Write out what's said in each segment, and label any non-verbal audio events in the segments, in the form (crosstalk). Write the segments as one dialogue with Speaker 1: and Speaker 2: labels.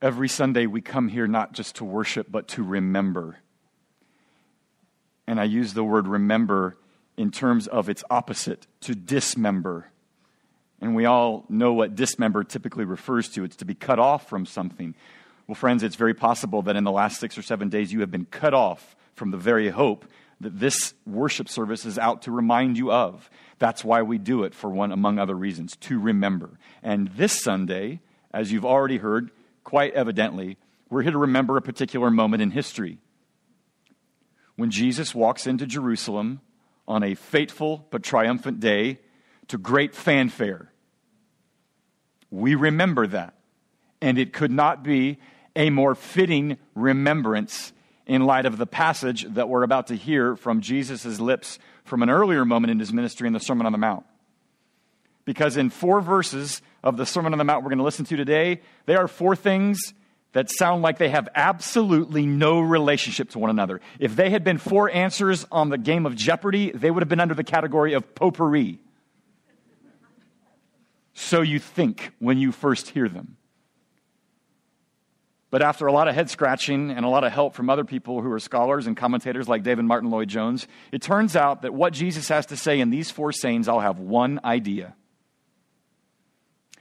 Speaker 1: Every Sunday we come here not just to worship, but to remember. And I use the word remember in terms of its opposite, to dismember. And we all know what dismember typically refers to it's to be cut off from something. Well, friends, it's very possible that in the last six or seven days you have been cut off from the very hope that this worship service is out to remind you of. That's why we do it, for one, among other reasons, to remember. And this Sunday, as you've already heard, quite evidently, we're here to remember a particular moment in history. When Jesus walks into Jerusalem on a fateful but triumphant day to great fanfare. We remember that. And it could not be a more fitting remembrance in light of the passage that we're about to hear from Jesus' lips from an earlier moment in his ministry in the Sermon on the Mount. Because in four verses of the Sermon on the Mount we're going to listen to today, there are four things that sound like they have absolutely no relationship to one another. If they had been four answers on the game of Jeopardy, they would have been under the category of potpourri. So you think when you first hear them. But after a lot of head scratching and a lot of help from other people who are scholars and commentators like David Martyn Lloyd Jones, it turns out that what Jesus has to say in these four sayings all have one idea.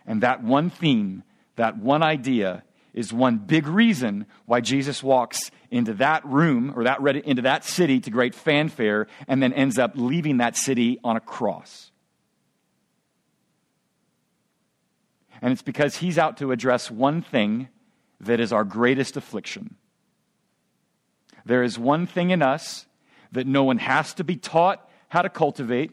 Speaker 1: And that one theme, that one idea, is one big reason why Jesus walks into that room or that into that city to great fanfare and then ends up leaving that city on a cross. And it's because he's out to address one thing that is our greatest affliction. There is one thing in us that no one has to be taught how to cultivate,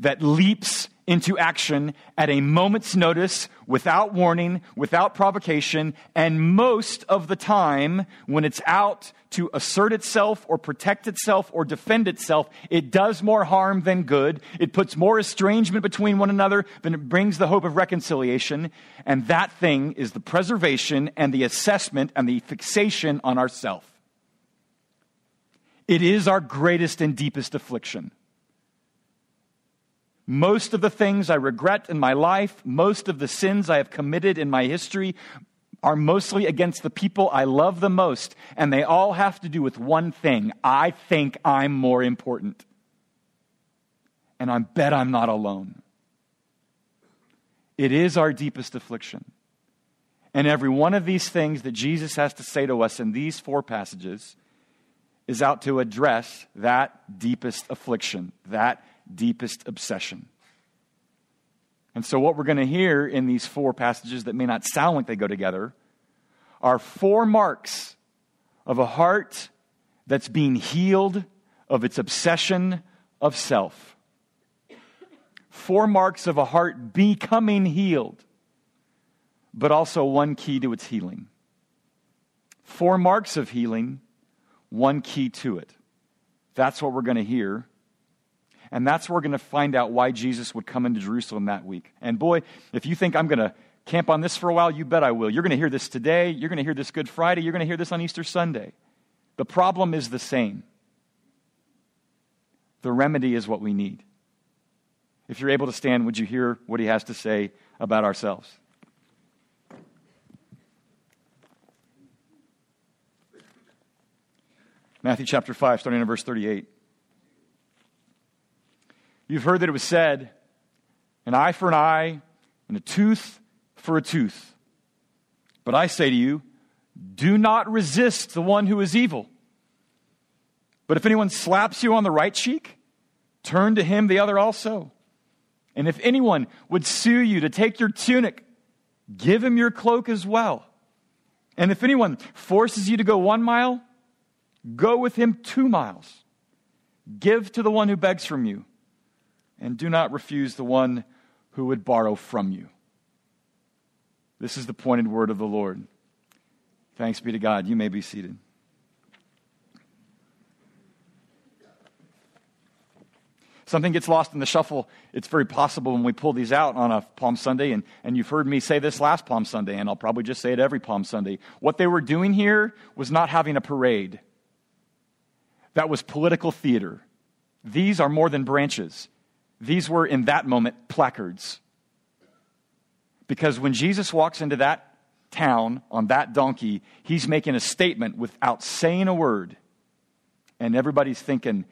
Speaker 1: that leaps into action at a moment's notice, without warning, without provocation, and most of the time, when it's out to assert itself or protect itself or defend itself, it does more harm than good. It puts more estrangement between one another than it brings the hope of reconciliation. And that thing is the preservation and the assessment and the fixation on ourself. It is our greatest and deepest affliction. Most of the things I regret in my life, most of the sins I have committed in my history are mostly against the people I love the most, and they all have to do with one thing I think I'm more important. And I bet I'm not alone. It is our deepest affliction. And every one of these things that Jesus has to say to us in these four passages is out to address that deepest affliction, that deepest obsession. And so, what we're going to hear in these four passages that may not sound like they go together are four marks of a heart that's being healed of its obsession of self. Four marks of a heart becoming healed, but also one key to its healing. Four marks of healing, one key to it. That's what we're going to hear and that's where we're going to find out why Jesus would come into Jerusalem that week. And boy, if you think I'm going to camp on this for a while, you bet I will. You're going to hear this today. You're going to hear this Good Friday. You're going to hear this on Easter Sunday. The problem is the same. The remedy is what we need. If you're able to stand, would you hear what he has to say about ourselves? Matthew chapter 5, starting in verse 38. You've heard that it was said, an eye for an eye and a tooth for a tooth. But I say to you, do not resist the one who is evil. But if anyone slaps you on the right cheek, turn to him the other also. And if anyone would sue you to take your tunic, give him your cloak as well. And if anyone forces you to go one mile, go with him two miles. Give to the one who begs from you and do not refuse the one who would borrow from you. This is the pointed word of the Lord. Thanks be to God. You may be seated. Something gets lost in the shuffle. It's very possible when we pull these out on a Palm Sunday, and, and you've heard me say this last Palm Sunday, and I'll probably just say it every Palm Sunday. What they were doing here was not having a parade, that was political theater. These are more than branches. These were, in that moment, placards. Because when Jesus walks into that town on that donkey, he's making a statement without saying a word. And everybody's thinking,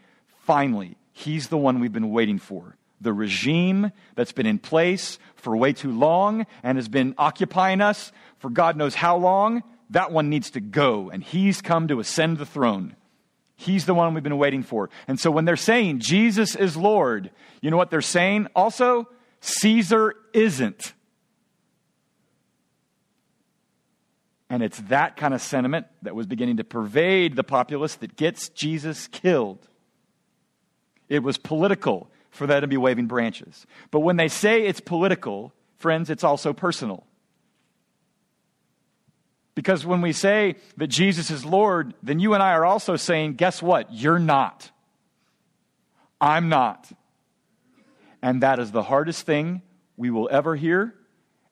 Speaker 1: finally, he's the one we've been waiting for. The regime that's been in place for way too long and has been occupying us for God knows how long, that one needs to go. And he's come to ascend the throne. He's the one we've been waiting for. And so when they're saying Jesus is Lord, you know what they're saying also? Caesar isn't. And it's that kind of sentiment that was beginning to pervade the populace that gets Jesus killed. It was political for them to be waving branches. But when they say it's political, friends, it's also personal. Because when we say that Jesus is Lord, then you and I are also saying, guess what? You're not. I'm not. And that is the hardest thing we will ever hear,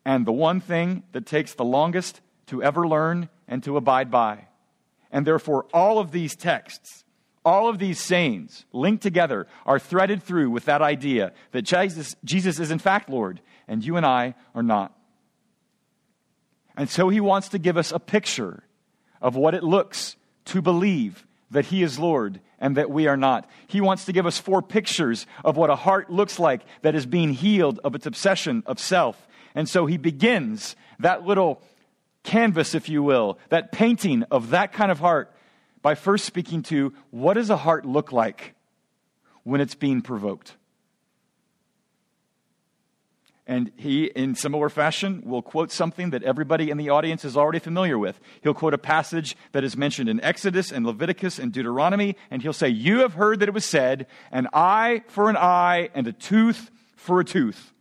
Speaker 1: and the one thing that takes the longest to ever learn and to abide by. And therefore, all of these texts, all of these sayings linked together are threaded through with that idea that Jesus, Jesus is in fact Lord, and you and I are not. And so he wants to give us a picture of what it looks to believe that he is Lord and that we are not. He wants to give us four pictures of what a heart looks like that is being healed of its obsession of self. And so he begins that little canvas, if you will, that painting of that kind of heart by first speaking to what does a heart look like when it's being provoked? And he, in similar fashion, will quote something that everybody in the audience is already familiar with. He'll quote a passage that is mentioned in Exodus and Leviticus and Deuteronomy, and he'll say, You have heard that it was said, an eye for an eye and a tooth for a tooth.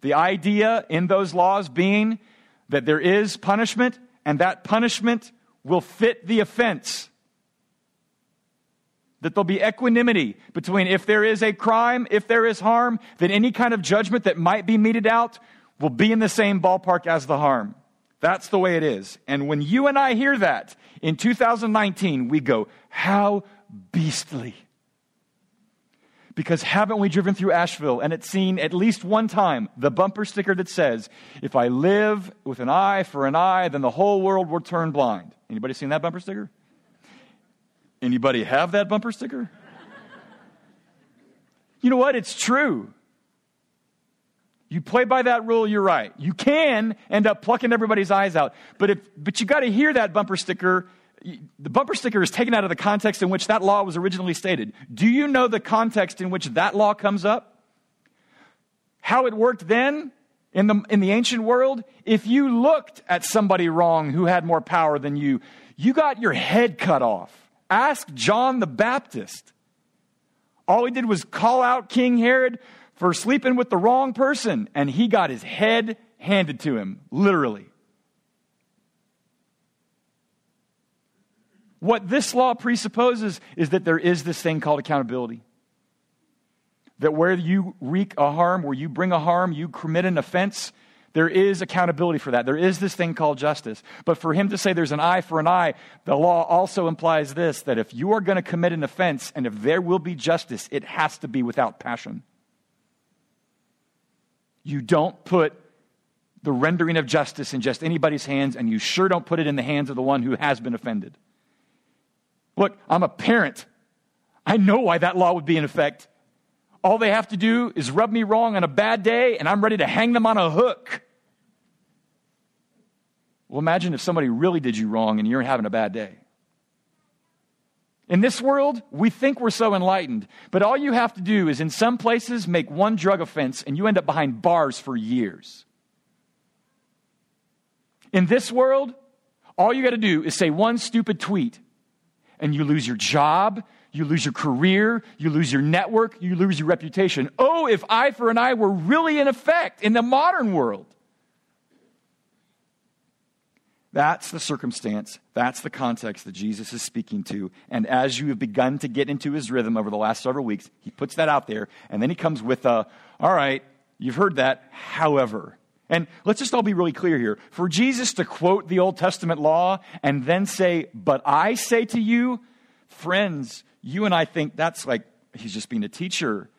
Speaker 1: The idea in those laws being that there is punishment, and that punishment will fit the offense that there'll be equanimity between if there is a crime, if there is harm, then any kind of judgment that might be meted out will be in the same ballpark as the harm. That's the way it is. And when you and I hear that in 2019, we go, How beastly. Because haven't we driven through Asheville and it's seen at least one time the bumper sticker that says, If I live with an eye for an eye, then the whole world will turn blind? Anybody seen that bumper sticker? Anybody have that bumper sticker? you know what? It's true. You play by that rule, you're right. You can end up plucking everybody's eyes out. But if but you got to hear that bumper sticker. The bumper sticker is taken out of the context in which that law was originally stated. Do you know the context in which that law comes up? How it worked then in the, in the ancient world? If you looked at somebody wrong who had more power than you, you got your head cut off. Ask John the Baptist. All he did was call out King Herod for sleeping with the wrong person, and he got his head handed to him, literally. What this law presupposes is that there is this thing called accountability. That where you wreak a harm, where you bring a harm, you commit an offense, there is accountability for that. There is this thing called justice. But for him to say there's an eye for an eye, the law also implies this that if you are going to commit an offense and if there will be justice, it has to be without passion. You don't put the rendering of justice in just anybody's hands, and you sure don't put it in the hands of the one who has been offended. Look, I'm a parent. I know why that law would be in effect. All they have to do is rub me wrong on a bad day, and I'm ready to hang them on a hook. Well, imagine if somebody really did you wrong and you're having a bad day. In this world, we think we're so enlightened, but all you have to do is in some places make one drug offense and you end up behind bars for years. In this world, all you got to do is say one stupid tweet and you lose your job, you lose your career, you lose your network, you lose your reputation. Oh, if eye for an eye were really in effect in the modern world. That's the circumstance. That's the context that Jesus is speaking to. And as you have begun to get into his rhythm over the last several weeks, he puts that out there. And then he comes with a, all right, you've heard that. However, and let's just all be really clear here. For Jesus to quote the Old Testament law and then say, but I say to you, friends, you and I think that's like he's just being a teacher.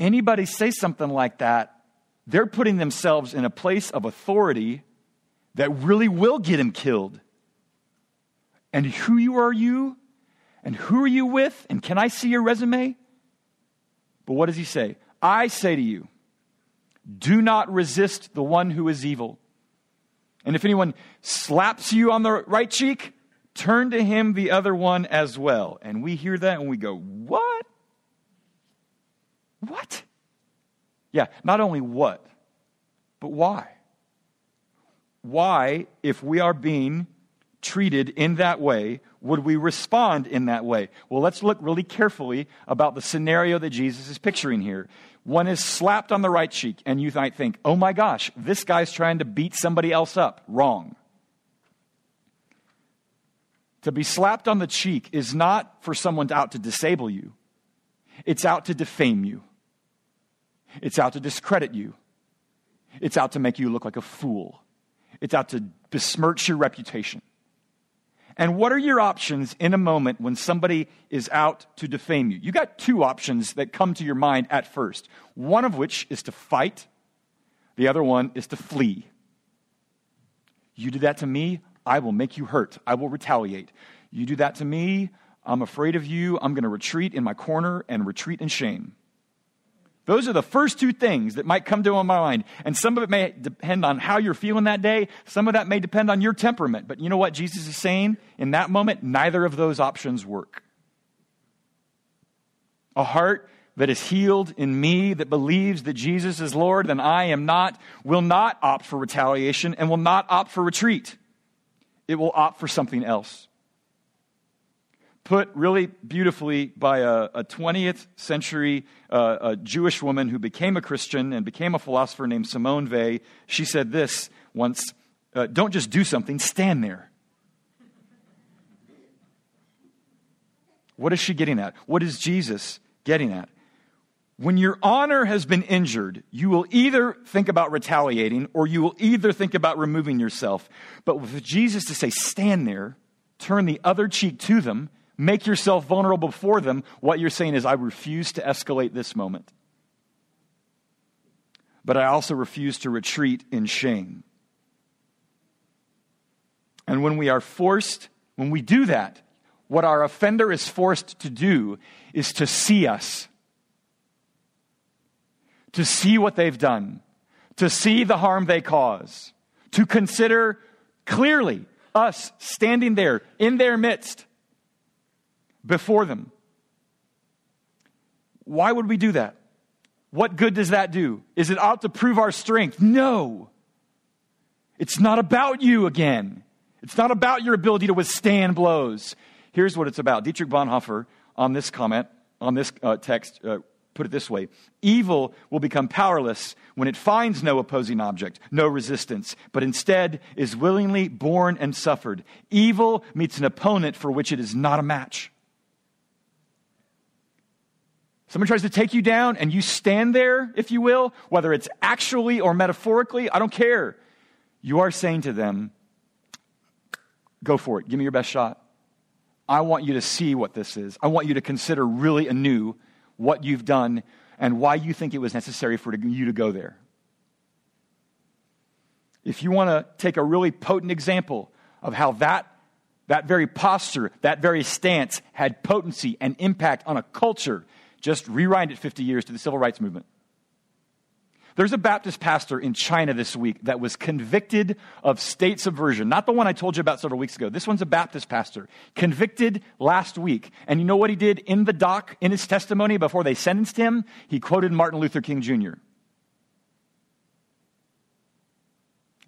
Speaker 1: Anybody say something like that, they're putting themselves in a place of authority that really will get him killed. And who you are you? And who are you with? And can I see your resume? But what does he say? I say to you, do not resist the one who is evil. And if anyone slaps you on the right cheek, turn to him the other one as well. And we hear that and we go, What? What? Yeah, not only what, but why? Why, if we are being treated in that way, would we respond in that way? Well, let's look really carefully about the scenario that Jesus is picturing here. One is slapped on the right cheek, and you might think, oh my gosh, this guy's trying to beat somebody else up. Wrong. To be slapped on the cheek is not for someone out to disable you, it's out to defame you. It's out to discredit you. It's out to make you look like a fool. It's out to besmirch your reputation. And what are your options in a moment when somebody is out to defame you? You got two options that come to your mind at first. One of which is to fight, the other one is to flee. You do that to me, I will make you hurt. I will retaliate. You do that to me, I'm afraid of you. I'm going to retreat in my corner and retreat in shame. Those are the first two things that might come to my mind. And some of it may depend on how you're feeling that day. Some of that may depend on your temperament. But you know what Jesus is saying? In that moment, neither of those options work. A heart that is healed in me, that believes that Jesus is Lord and I am not, will not opt for retaliation and will not opt for retreat. It will opt for something else put really beautifully by a, a 20th century uh, a Jewish woman who became a Christian and became a philosopher named Simone Weil. She said this once uh, Don't just do something, stand there. What is she getting at? What is Jesus getting at? When your honor has been injured, you will either think about retaliating or you will either think about removing yourself. But with Jesus to say, stand there, turn the other cheek to them, make yourself vulnerable before them, what you're saying is, I refuse to escalate this moment. But I also refuse to retreat in shame. And when we are forced, when we do that, what our offender is forced to do is to see us, to see what they've done, to see the harm they cause, to consider clearly us standing there in their midst before them. Why would we do that? What good does that do? Is it out to prove our strength? No. It's not about you again. It's not about your ability to withstand blows. Here's what it's about. Dietrich Bonhoeffer, on this comment, on this uh, text, uh, put it this way Evil will become powerless when it finds no opposing object, no resistance, but instead is willingly borne and suffered. Evil meets an opponent for which it is not a match. Someone tries to take you down and you stand there, if you will, whether it's actually or metaphorically, I don't care. You are saying to them, Go for it. Give me your best shot. I want you to see what this is. I want you to consider really anew what you've done and why you think it was necessary for you to go there. If you want to take a really potent example of how that, that very posture, that very stance had potency and impact on a culture, just rewind it 50 years to the civil rights movement. There's a Baptist pastor in China this week that was convicted of state subversion. Not the one I told you about several weeks ago. This one's a Baptist pastor. Convicted last week. And you know what he did in the dock, in his testimony before they sentenced him? He quoted Martin Luther King Jr.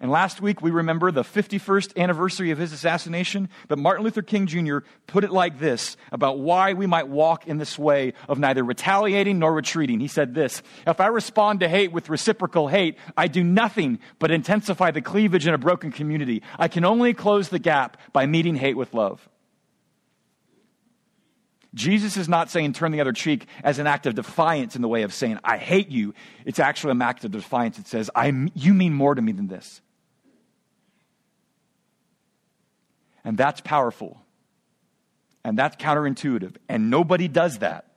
Speaker 1: And last week we remember the 51st anniversary of his assassination, but Martin Luther King Jr. put it like this about why we might walk in this way of neither retaliating nor retreating. He said this If I respond to hate with reciprocal hate, I do nothing but intensify the cleavage in a broken community. I can only close the gap by meeting hate with love. Jesus is not saying turn the other cheek as an act of defiance in the way of saying, I hate you. It's actually an act of defiance that says, you mean more to me than this. And that's powerful. And that's counterintuitive. And nobody does that.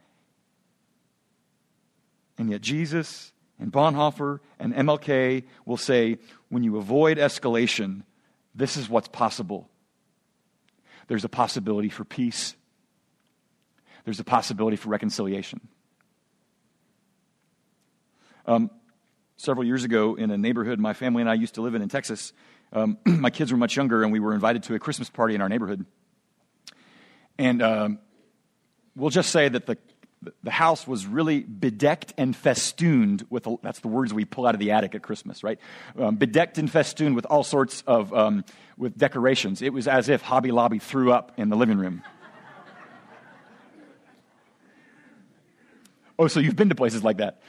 Speaker 1: And yet Jesus and Bonhoeffer and MLK will say when you avoid escalation, this is what's possible. There's a possibility for peace, there's a possibility for reconciliation. Um, several years ago, in a neighborhood my family and I used to live in in Texas, um, (clears throat) my kids were much younger, and we were invited to a Christmas party in our neighborhood. And um, we'll just say that the the house was really bedecked and festooned with that's the words we pull out of the attic at christmas right? Um, bedecked and festooned with all sorts of um, with decorations. It was as if hobby lobby threw up in the living room. (laughs) Oh so you've been to places like that.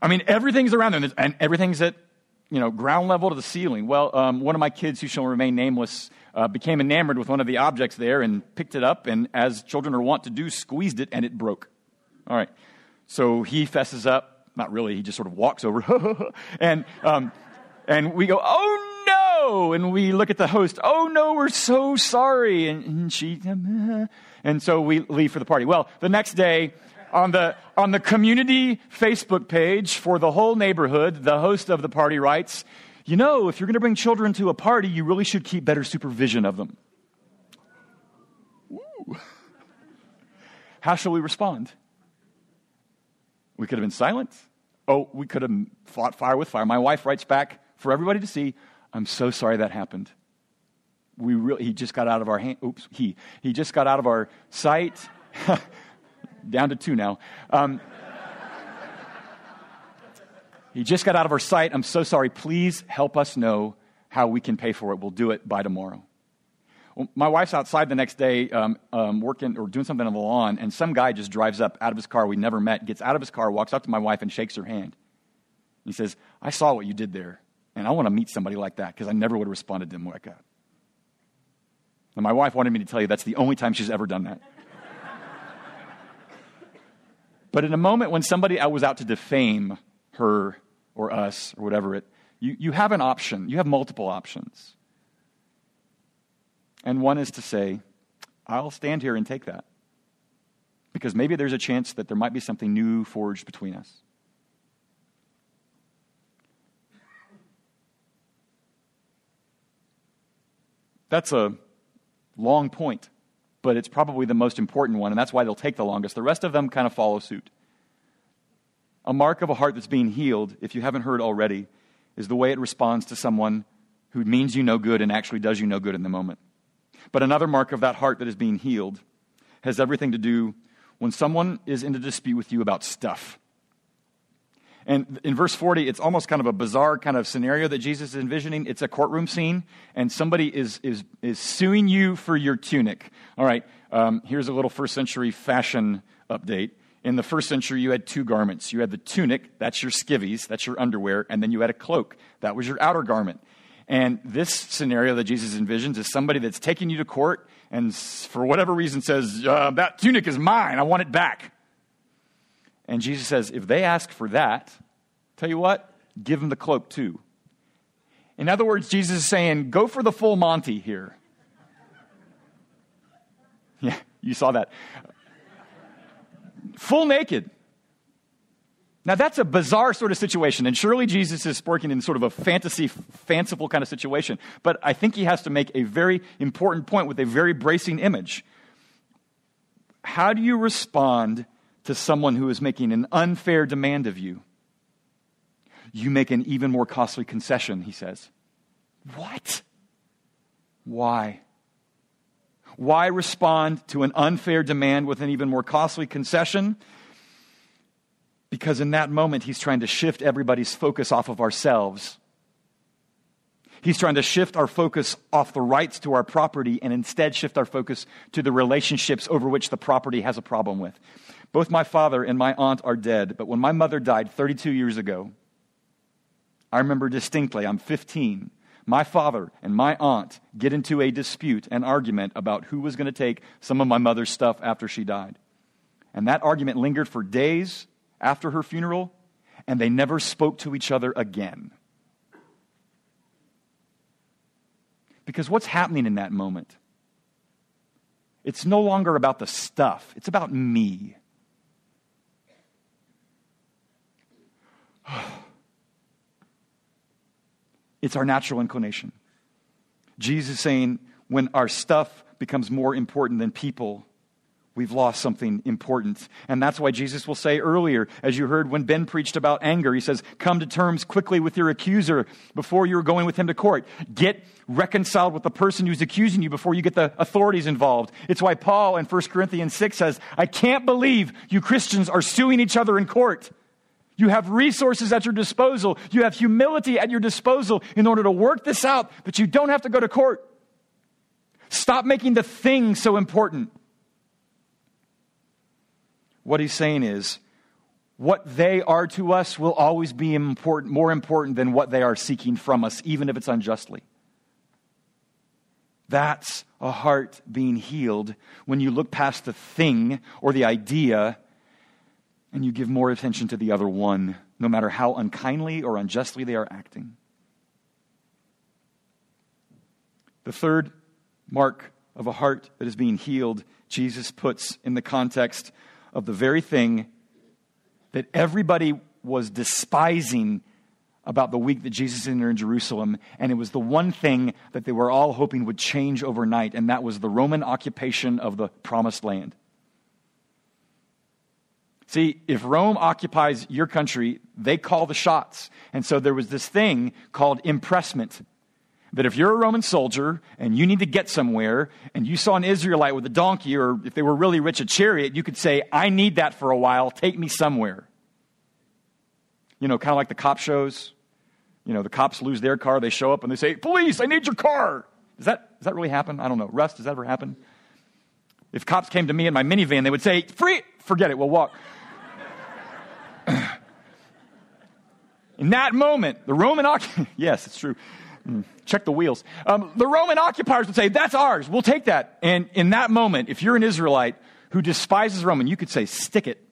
Speaker 1: I mean everything's around there and everything's at you know ground level to the ceiling well um, one of my kids who shall remain nameless uh, became enamored with one of the objects there and picked it up, and as children are wont to do, squeezed it and it broke. All right. So he fesses up. Not really, he just sort of walks over. (laughs) and, um, and we go, oh no! And we look at the host, oh no, we're so sorry. And, and she, (laughs) and so we leave for the party. Well, the next day, on the, on the community Facebook page for the whole neighborhood, the host of the party writes, you know, if you're going to bring children to a party, you really should keep better supervision of them. How shall we respond? We could have been silent. Oh, we could have fought fire with fire. My wife writes back for everybody to see, I'm so sorry that happened. We really, he just got out of our hand. Oops, he. He just got out of our sight. (laughs) Down to two now. Um, he just got out of our sight. I'm so sorry. Please help us know how we can pay for it. We'll do it by tomorrow. Well, my wife's outside the next day um, um, working or doing something on the lawn, and some guy just drives up out of his car we never met, gets out of his car, walks up to my wife, and shakes her hand. He says, I saw what you did there, and I want to meet somebody like that because I never would have responded to him like that. And my wife wanted me to tell you that's the only time she's ever done that. But in a moment when somebody I was out to defame her or us or whatever it, you, you have an option. You have multiple options. And one is to say, I'll stand here and take that. Because maybe there's a chance that there might be something new forged between us. That's a long point, but it's probably the most important one, and that's why they'll take the longest. The rest of them kind of follow suit. A mark of a heart that's being healed, if you haven't heard already, is the way it responds to someone who means you no good and actually does you no good in the moment. But another mark of that heart that is being healed has everything to do when someone is in a dispute with you about stuff. And in verse 40, it's almost kind of a bizarre kind of scenario that Jesus is envisioning. It's a courtroom scene, and somebody is, is, is suing you for your tunic. All right, um, here's a little first century fashion update in the first century, you had two garments. You had the tunic, that's your skivvies, that's your underwear, and then you had a cloak, that was your outer garment. And this scenario that Jesus envisions is somebody that's taking you to court and for whatever reason says, uh, That tunic is mine, I want it back. And Jesus says, If they ask for that, tell you what, give them the cloak too. In other words, Jesus is saying, Go for the full Monty here. (laughs) Yeah, you saw that full naked. Now, that's a bizarre sort of situation, and surely Jesus is working in sort of a fantasy, fanciful kind of situation. But I think he has to make a very important point with a very bracing image. How do you respond to someone who is making an unfair demand of you? You make an even more costly concession, he says. What? Why? Why respond to an unfair demand with an even more costly concession? Because in that moment, he's trying to shift everybody's focus off of ourselves. He's trying to shift our focus off the rights to our property and instead shift our focus to the relationships over which the property has a problem with. Both my father and my aunt are dead, but when my mother died 32 years ago, I remember distinctly, I'm 15 my father and my aunt get into a dispute, an argument about who was going to take some of my mother's stuff after she died. And that argument lingered for days after her funeral, and they never spoke to each other again. Because what's happening in that moment? It's no longer about the stuff, it's about me. It's our natural inclination. Jesus is saying when our stuff becomes more important than people, we've lost something important. And that's why Jesus will say earlier, as you heard when Ben preached about anger, he says, Come to terms quickly with your accuser before you're going with him to court. Get reconciled with the person who's accusing you before you get the authorities involved. It's why Paul in 1 Corinthians 6 says, I can't believe you Christians are suing each other in court. You have resources at your disposal. You have humility at your disposal in order to work this out, but you don't have to go to court. Stop making the thing so important. What he's saying is, what they are to us will always be important, more important than what they are seeking from us, even if it's unjustly. That's a heart being healed when you look past the thing or the idea and you give more attention to the other one, no matter how unkindly or unjustly they are acting. The third mark of a heart that is being healed, Jesus puts in the context of the very thing that everybody was despising about the week that Jesus entered in Jerusalem, and it was the one thing that they were all hoping would change overnight, and that was the Roman occupation of the promised land. See, if Rome occupies your country, they call the shots. And so there was this thing called impressment that if you're a Roman soldier and you need to get somewhere and you saw an Israelite with a donkey or if they were really rich, a chariot, you could say, I need that for a while, take me somewhere. You know, kind of like the cop shows. You know, the cops lose their car, they show up and they say, Police, I need your car. Does that, does that really happen? I don't know. Russ, does that ever happen? If cops came to me in my minivan, they would say, Free, forget it, we'll walk. In that moment, the Roman, (laughs) yes, it's true. Mm, check the wheels. Um, the Roman occupiers would say, That's ours. We'll take that. And in that moment, if you're an Israelite who despises Roman, you could say, Stick it.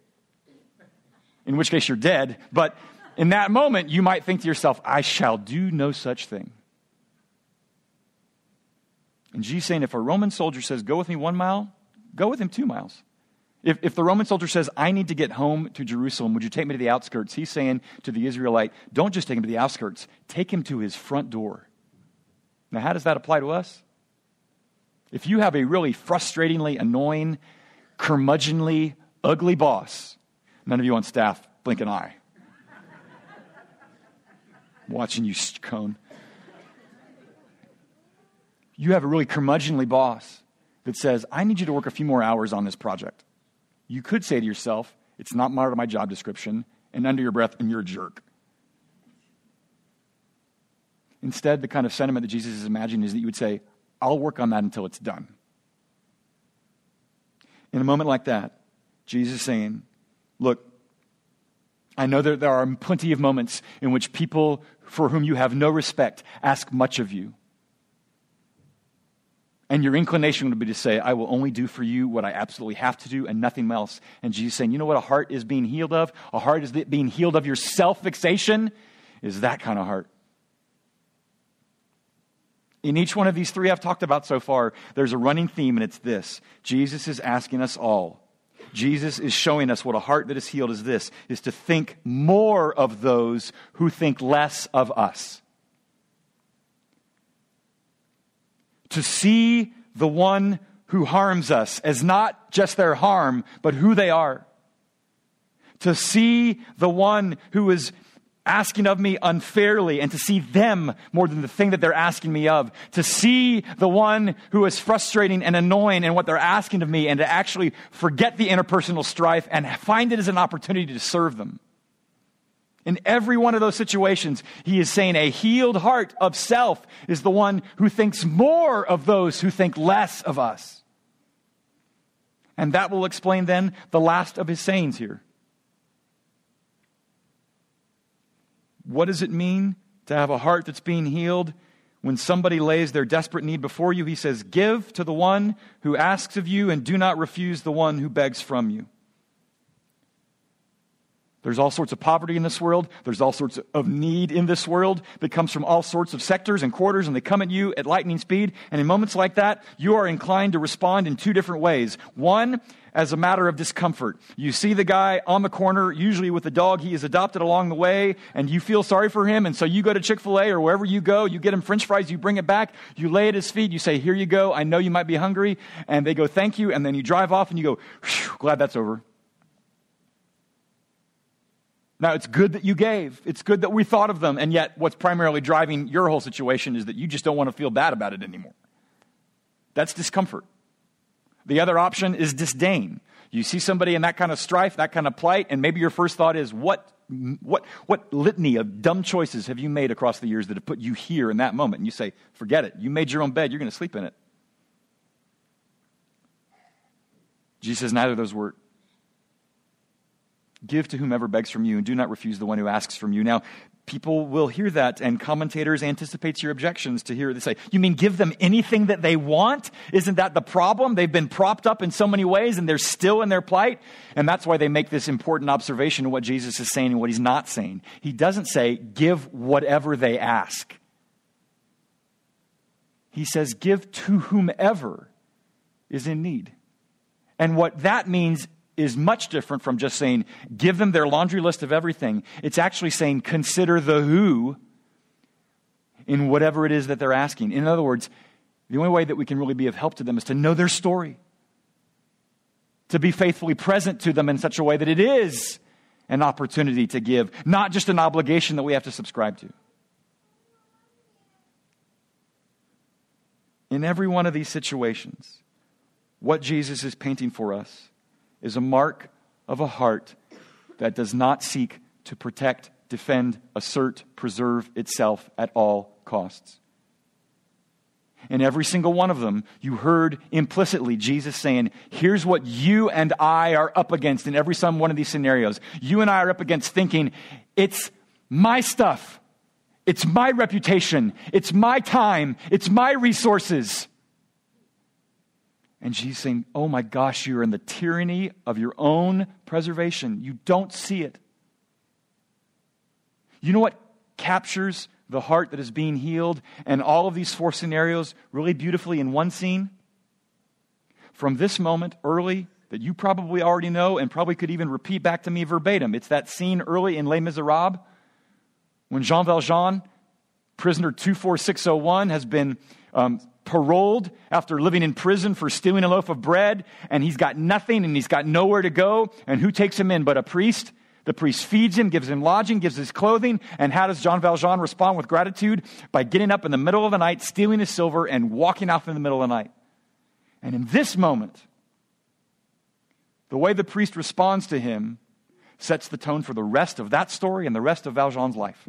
Speaker 1: In which case you're dead. But in that moment, you might think to yourself, I shall do no such thing. And Jesus saying, if a Roman soldier says, Go with me one mile, go with him two miles. If, if the Roman soldier says, I need to get home to Jerusalem, would you take me to the outskirts? He's saying to the Israelite, don't just take him to the outskirts, take him to his front door. Now, how does that apply to us? If you have a really frustratingly annoying, curmudgeonly, ugly boss, none of you on staff blink an eye. Watching you, cone. You have a really curmudgeonly boss that says, I need you to work a few more hours on this project you could say to yourself, it's not part of my job description, and under your breath, and you're a jerk. Instead, the kind of sentiment that Jesus is imagining is that you would say, I'll work on that until it's done. In a moment like that, Jesus is saying, Look, I know that there are plenty of moments in which people for whom you have no respect ask much of you. And your inclination would be to say, I will only do for you what I absolutely have to do and nothing else. And Jesus saying, you know what a heart is being healed of? A heart is being healed of your self fixation, is that kind of heart. In each one of these three I've talked about so far, there's a running theme, and it's this Jesus is asking us all. Jesus is showing us what a heart that is healed is this is to think more of those who think less of us. To see the one who harms us as not just their harm, but who they are. To see the one who is asking of me unfairly and to see them more than the thing that they're asking me of. To see the one who is frustrating and annoying in what they're asking of me and to actually forget the interpersonal strife and find it as an opportunity to serve them. In every one of those situations, he is saying a healed heart of self is the one who thinks more of those who think less of us. And that will explain then the last of his sayings here. What does it mean to have a heart that's being healed? When somebody lays their desperate need before you, he says, Give to the one who asks of you, and do not refuse the one who begs from you. There's all sorts of poverty in this world. There's all sorts of need in this world that comes from all sorts of sectors and quarters, and they come at you at lightning speed. And in moments like that, you are inclined to respond in two different ways. One, as a matter of discomfort. You see the guy on the corner, usually with a dog he has adopted along the way, and you feel sorry for him. And so you go to Chick fil A or wherever you go, you get him french fries, you bring it back, you lay at his feet, you say, Here you go, I know you might be hungry. And they go, Thank you. And then you drive off and you go, Glad that's over. Now, it's good that you gave. It's good that we thought of them. And yet, what's primarily driving your whole situation is that you just don't want to feel bad about it anymore. That's discomfort. The other option is disdain. You see somebody in that kind of strife, that kind of plight, and maybe your first thought is, what, what, what litany of dumb choices have you made across the years that have put you here in that moment? And you say, forget it. You made your own bed. You're going to sleep in it. Jesus says, neither of those work. Give to whomever begs from you, and do not refuse the one who asks from you. Now, people will hear that, and commentators anticipate your objections to hear they say, You mean give them anything that they want? Isn't that the problem? They've been propped up in so many ways, and they're still in their plight. And that's why they make this important observation of what Jesus is saying and what he's not saying. He doesn't say, Give whatever they ask. He says, Give to whomever is in need. And what that means is much different from just saying, give them their laundry list of everything. It's actually saying, consider the who in whatever it is that they're asking. In other words, the only way that we can really be of help to them is to know their story, to be faithfully present to them in such a way that it is an opportunity to give, not just an obligation that we have to subscribe to. In every one of these situations, what Jesus is painting for us is a mark of a heart that does not seek to protect, defend, assert, preserve itself at all costs. In every single one of them, you heard implicitly Jesus saying, Here's what you and I are up against in every some one of these scenarios. You and I are up against thinking, It's my stuff, it's my reputation, it's my time, it's my resources. And she's saying, Oh my gosh, you're in the tyranny of your own preservation. You don't see it. You know what captures the heart that is being healed and all of these four scenarios really beautifully in one scene? From this moment early, that you probably already know and probably could even repeat back to me verbatim. It's that scene early in Les Miserables when Jean Valjean, prisoner 24601, has been um, paroled after living in prison for stealing a loaf of bread, and he's got nothing and he's got nowhere to go. And who takes him in but a priest? The priest feeds him, gives him lodging, gives his clothing. And how does Jean Valjean respond with gratitude? By getting up in the middle of the night, stealing his silver, and walking off in the middle of the night. And in this moment, the way the priest responds to him sets the tone for the rest of that story and the rest of Valjean's life.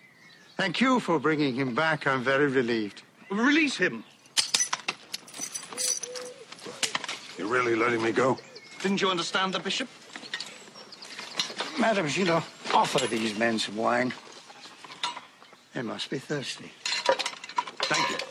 Speaker 2: Thank you for bringing him back. I'm very relieved.
Speaker 3: Release him.
Speaker 4: You're really letting me go?
Speaker 3: Didn't you understand the bishop?
Speaker 2: Madame Gillot, offer these men some wine. They must be thirsty.
Speaker 3: Thank you.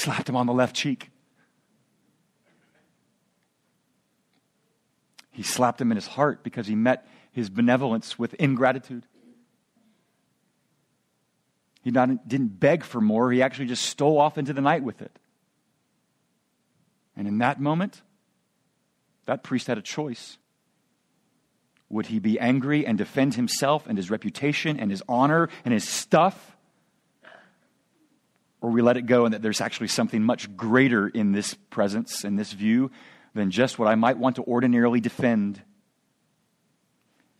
Speaker 1: Slapped him on the left cheek. He slapped him in his heart because he met his benevolence with ingratitude. He not, didn't beg for more, he actually just stole off into the night with it. And in that moment, that priest had a choice. Would he be angry and defend himself and his reputation and his honor and his stuff? Or we let it go and that there's actually something much greater in this presence, in this view, than just what I might want to ordinarily defend.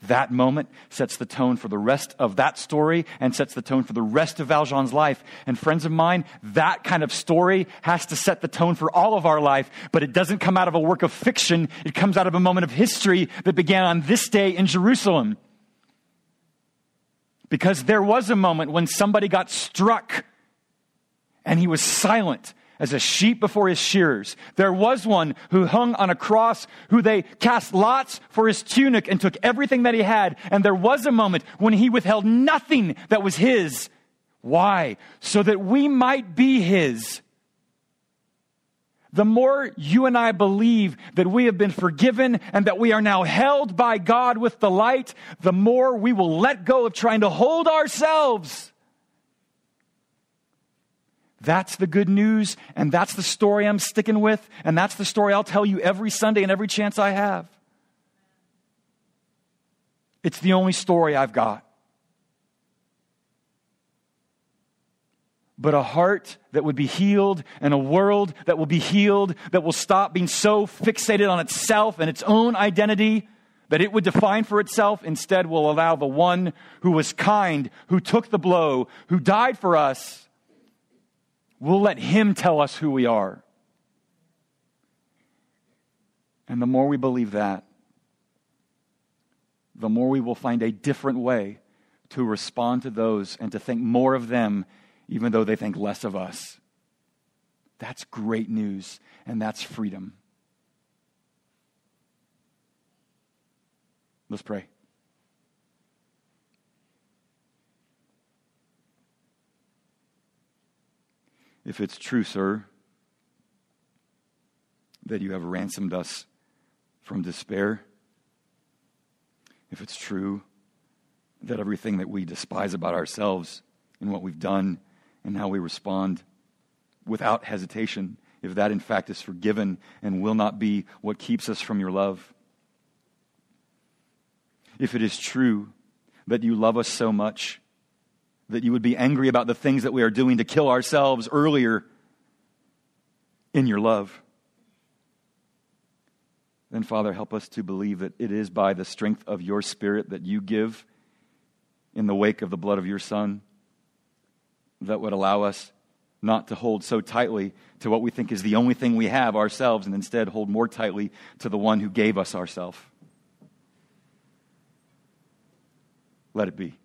Speaker 1: That moment sets the tone for the rest of that story and sets the tone for the rest of Valjean's life. And friends of mine, that kind of story has to set the tone for all of our life, but it doesn't come out of a work of fiction. It comes out of a moment of history that began on this day in Jerusalem. Because there was a moment when somebody got struck and he was silent as a sheep before his shearers. There was one who hung on a cross, who they cast lots for his tunic and took everything that he had. And there was a moment when he withheld nothing that was his. Why? So that we might be his. The more you and I believe that we have been forgiven and that we are now held by God with the light, the more we will let go of trying to hold ourselves that's the good news, and that's the story I'm sticking with, and that's the story I'll tell you every Sunday and every chance I have. It's the only story I've got. But a heart that would be healed and a world that will be healed, that will stop being so fixated on itself and its own identity that it would define for itself, instead will allow the one who was kind, who took the blow, who died for us We'll let Him tell us who we are. And the more we believe that, the more we will find a different way to respond to those and to think more of them, even though they think less of us. That's great news, and that's freedom. Let's pray. If it's true, sir, that you have ransomed us from despair, if it's true that everything that we despise about ourselves and what we've done and how we respond without hesitation, if that in fact is forgiven and will not be what keeps us from your love, if it is true that you love us so much that you would be angry about the things that we are doing to kill ourselves earlier in your love. Then, Father, help us to believe that it is by the strength of your Spirit that you give in the wake of the blood of your Son that would allow us not to hold so tightly to what we think is the only thing we have ourselves and instead hold more tightly to the one who gave us ourselves. Let it be.